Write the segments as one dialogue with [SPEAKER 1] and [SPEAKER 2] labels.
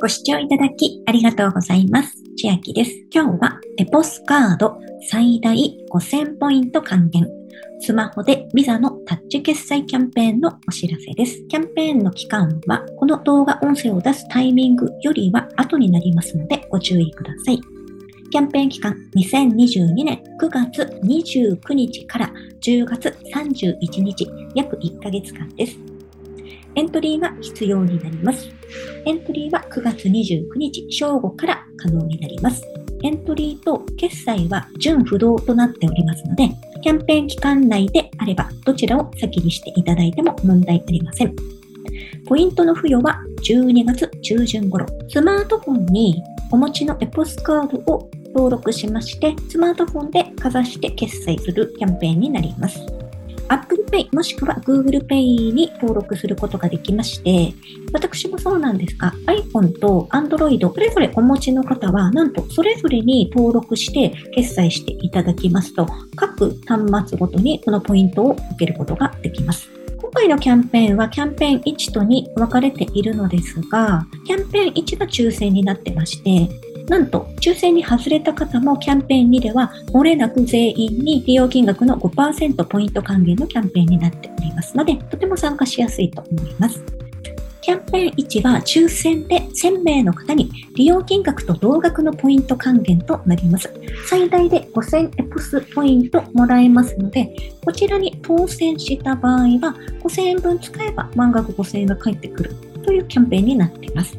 [SPEAKER 1] ご視聴いただきありがとうございます。千秋です。今日はエポスカード最大5000ポイント還元。スマホでビザのタッチ決済キャンペーンのお知らせです。キャンペーンの期間は、この動画音声を出すタイミングよりは後になりますのでご注意ください。キャンペーン期間2022年9月29日から10月31日、約1ヶ月間です。エントリーが必要になります。エントリーは9月29日正午から可能になります。エントリーと決済は純不動となっておりますので、キャンペーン期間内であればどちらを先にしていただいても問題ありません。ポイントの付与は12月中旬頃、スマートフォンにお持ちのエポスカードを登録しまして、スマートフォンでかざして決済するキャンペーンになります。Apple Pay もしくは Google Pay に登録することができまして、私もそうなんですが、iPhone と Android それぞれお持ちの方は、なんとそれぞれに登録して決済していただきますと、各端末ごとにこのポイントを受けることができます。今回のキャンペーンはキャンペーン1と2分かれているのですが、キャンペーン1が抽選になってまして、なんと、抽選に外れた方もキャンペーン2では、漏れなく全員に利用金額の5%ポイント還元のキャンペーンになっておりますので、とても参加しやすいと思います。キャンペーン1は抽選で1000名の方に利用金額と同額のポイント還元となります。最大で5000エプスポイントもらえますので、こちらに当選した場合は5000円分使えば満額5000円が返ってくるというキャンペーンになっています。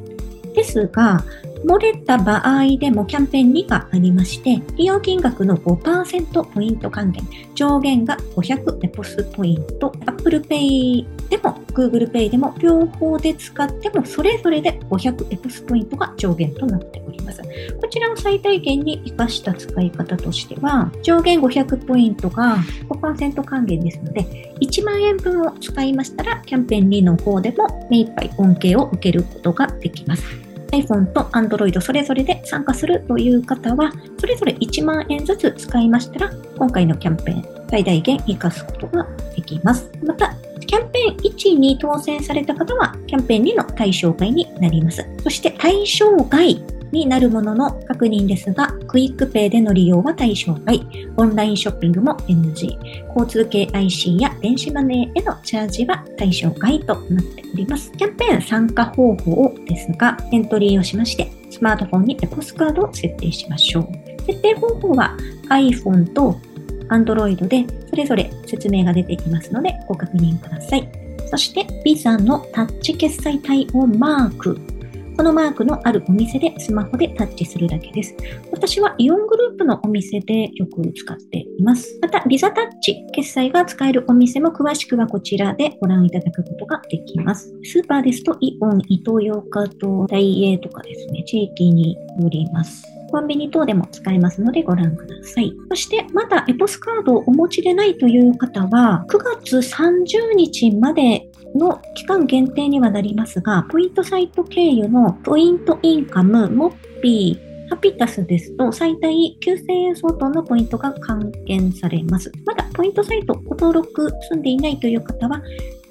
[SPEAKER 1] ですが、漏れた場合でもキャンペーン2がありまして、利用金額の5%ポイント還元、上限が500エポスポイント、Apple Pay でも Google Pay でも両方で使ってもそれぞれで500エポスポイントが上限となっております。こちらを最大限に活かした使い方としては、上限500ポイントが5%還元ですので、1万円分を使いましたら、キャンペーン2の方でも目いっぱい恩恵を受けることができます。iPhone と Android それぞれで参加するという方は、それぞれ1万円ずつ使いましたら、今回のキャンペーン最大限活かすことができます。また、キャンペーン1に当選された方は、キャンペーン2の対象外になります。そして対象外になるものの確認ですが、 QUICPay での利用は対象外、オンラインショッピングも NG、交通系 IC や電子マネーへのチャージは対象外となっております。キャンペーン参加方法ですが、エントリーをしまして、スマートフォンにエポスカードを設定しましょう。設定方法は iPhone と Android でそれぞれ説明が出てきますのでご確認ください。そして、ビザのタッチ決済対応マークこのマークのあるお店でスマホでタッチするだけです。私はイオングループのお店でよく使っています。また、ビザタッチ、決済が使えるお店も詳しくはこちらでご覧いただくことができます。スーパーですとイオン、イトーヨーカとダイエーとかですね、地域によります。コンビニ等でも使えますのでご覧ください。そしてまだエポスカードをお持ちでないという方は9月30日までの期間限定にはなりますが、ポイントサイト経由のポイントインカム、モッピー、ハピタスですと最大9000円相当のポイントが還元されます。まだポイントサイトご登録済んでいないという方は、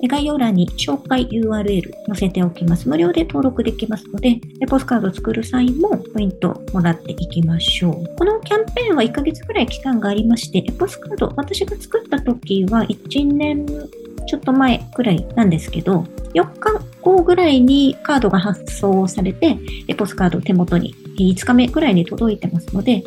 [SPEAKER 1] 概要欄に紹介 URL 載せておきます。無料で登録できますので、ポスカードを作る際もポイントもらっていきましょう。このキャンペーンは1ヶ月くらい期間がありまして、ポスカード、私が作った時は1年ちょっと前くらいなんですけど、4日後ぐらいにカードが発送されて、エポスカードを手元に5日目くらいに届いてますので、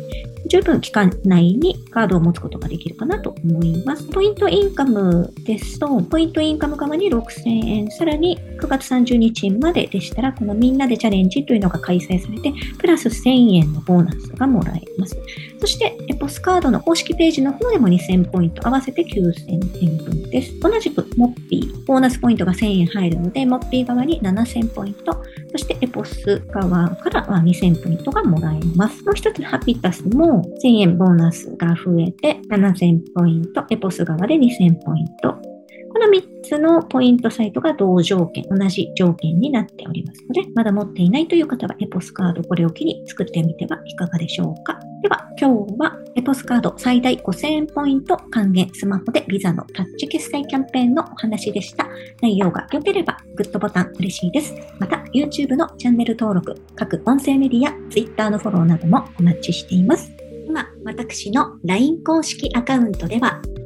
[SPEAKER 1] 十分期間内にカードを持つことができるかなと思います。ポイントインカムですと、ポイントインカム側に6000円、さらに9月30日まででしたら、このみんなでチャレンジというのが開催されて、プラス1000円のボーナスがもらえます。そして、エポスカードの公式ページの方でも2000ポイント、合わせて9000円分です。同じく、モッピー、ボーナスポイントが1000円入るので、モッピー側に7000ポイント、そしてエポス側からは2000ポイントがもらえます。もう一つ、ハピタスも1000円ボーナスが増えて7000ポイント、エポス側で2000ポイント。この3つのポイントサイトが同条件、同じ条件になっておりますので、まだ持っていないという方はエポスカードこれを機に作ってみてはいかがでしょうか。では、今日はエポスカード最大5000円ポイント還元スマホでビザのタッチ決済キャンペーンのお話でした。内容が良ければグッドボタン嬉しいです。また、YouTube のチャンネル登録、各音声メディア、Twitter のフォローなどもお待ちしています。今、私の LINE 公式アカウントでは、